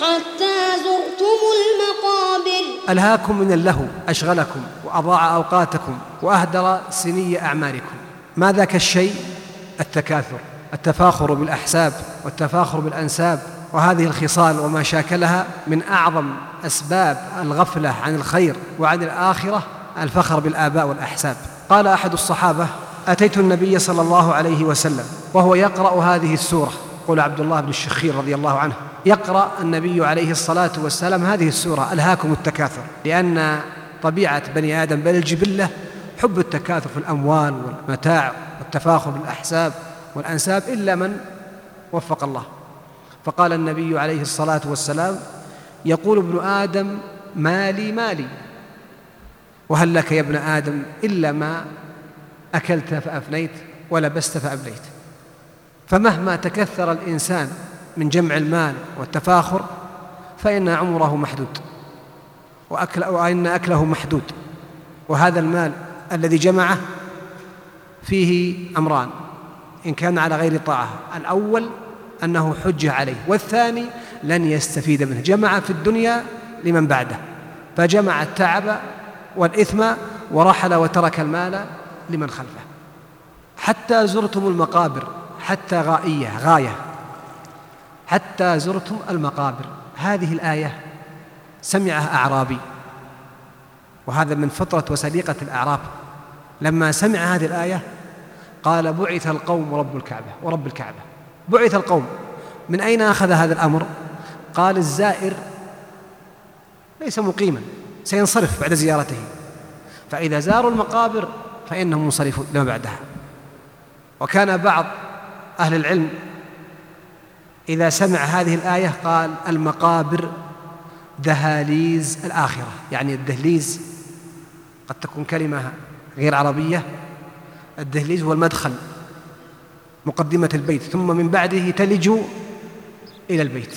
حتى زرتم المقابر. ألهاكم من اللهو أشغلكم وأضاع أوقاتكم وأهدر سني أعمالكم. ما ذاك الشيء؟ التكاثر التفاخر بالأحساب والتفاخر بالأنساب. وهذه الخصال وما شاكلها من أعظم أسباب الغفلة عن الخير وعن الآخرة الفخر بالآباء والأحساب. قال أحد الصحابة أتيت النبي صلى الله عليه وسلم وهو يقرأ هذه السورة. قول عبد الله بن الشخير رضي الله عنه يقرأ النبي عليه الصلاة والسلام هذه السورة ألهاكم التكاثر. لأن طبيعة بني آدم بل الجبلة حب التكاثر في الأموال والمتاع والتفاخر بالأحساب والأنساب إلا من وفق الله. فقال النبي عليه الصلاة والسلام يقول ابن آدم مالي مالي. وهل لك يا ابن آدم إلا ما أكلت فأفنيت ولبست فأبليت فمهما تكثر الإنسان من جمع المال والتفاخر فإن عمره محدود وأكل وإن أكله محدود وهذا المال الذي جمعه فيه أمران إن كان على غير طاعة. الأول أنه حجة عليه والثاني لن يستفيد منه. جمع في الدنيا لمن بعده. فجمع التعب والإثم ورحل وترك المال لمن خلفه. حتى زرتم المقابر. حتى غائية غاية. حتى زرتم المقابر. هذه الآية سمعها أعرابي. وهذا من فطرة وسليقة الأعراب. لما سمع هذه الآية قال بعث القوم رب الكعبة ورب الكعبة. بعث القوم. من أين أخذ هذا الأمر؟ قال الزائر ليس مقيما سينصرف بعد زيارته. فإذا زاروا المقابر فإنهم منصرفون لما بعدها. وكان بعض أهل العلم. إذا سمع هذه الآية قال المقابر دهاليز الآخرة. يعني الدهليز قد تكون كلمة غير عربية. الدهليز هو المدخل مقدمة البيت. ثم من بعده تلج إلى البيت.